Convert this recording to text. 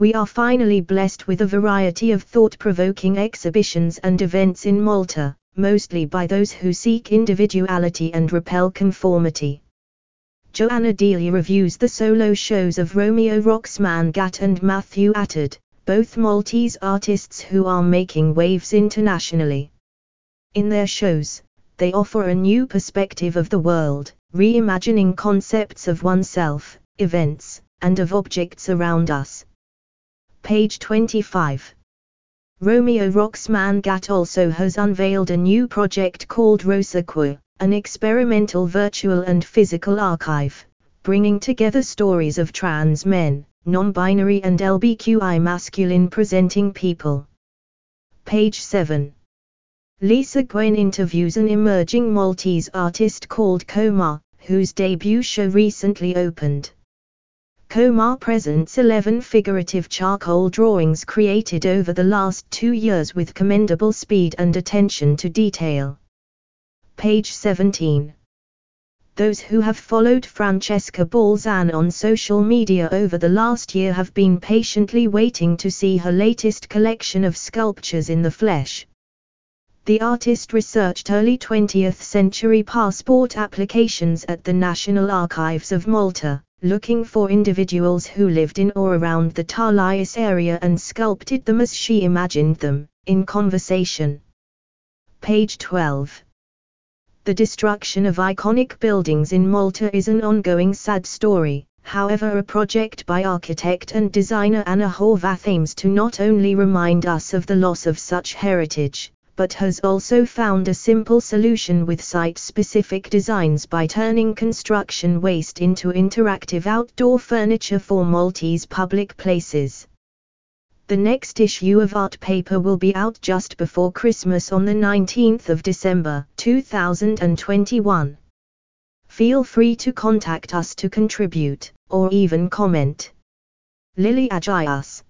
we are finally blessed with a variety of thought-provoking exhibitions and events in Malta, mostly by those who seek individuality and repel conformity. Joanna Delia reviews the solo shows of Romeo Roxman Gatt and Matthew Attard, both Maltese artists who are making waves internationally. In their shows, they offer a new perspective of the world, reimagining concepts of oneself, events, and of objects around us. Page 25. Romeo Roxman Gatt also has unveiled a new project called Rosa Kwir, an experimental virtual and physical archive, bringing together stories of trans men, non-binary and LBQI masculine presenting people. Page 7. Lisa Gwen interviews an emerging Maltese artist called CO-MA, whose debut show recently opened. CO-MA presents 11 figurative charcoal drawings created over the last two years with commendable speed and attention to detail. Page 17. Those who have followed Francesca Balzan on social media over the last year have been patiently waiting to see her latest collection of sculptures in the flesh. The artist researched early 20th century passport applications at the National Archives of Malta, looking for individuals who lived in or around the Tarlius area and sculpted them as she imagined them, in conversation. Page 12. The destruction of iconic buildings in Malta is an ongoing sad story. However, a project by architect and designer Anna Horvath aims to not only remind us of the loss of such heritage, but has also found a simple solution with site-specific designs by turning construction waste into interactive outdoor furniture for Maltese public places. The next issue of Art Paper will be out just before Christmas on the 19th of December 2021. Feel free to contact us to contribute, or even comment. Lily Agias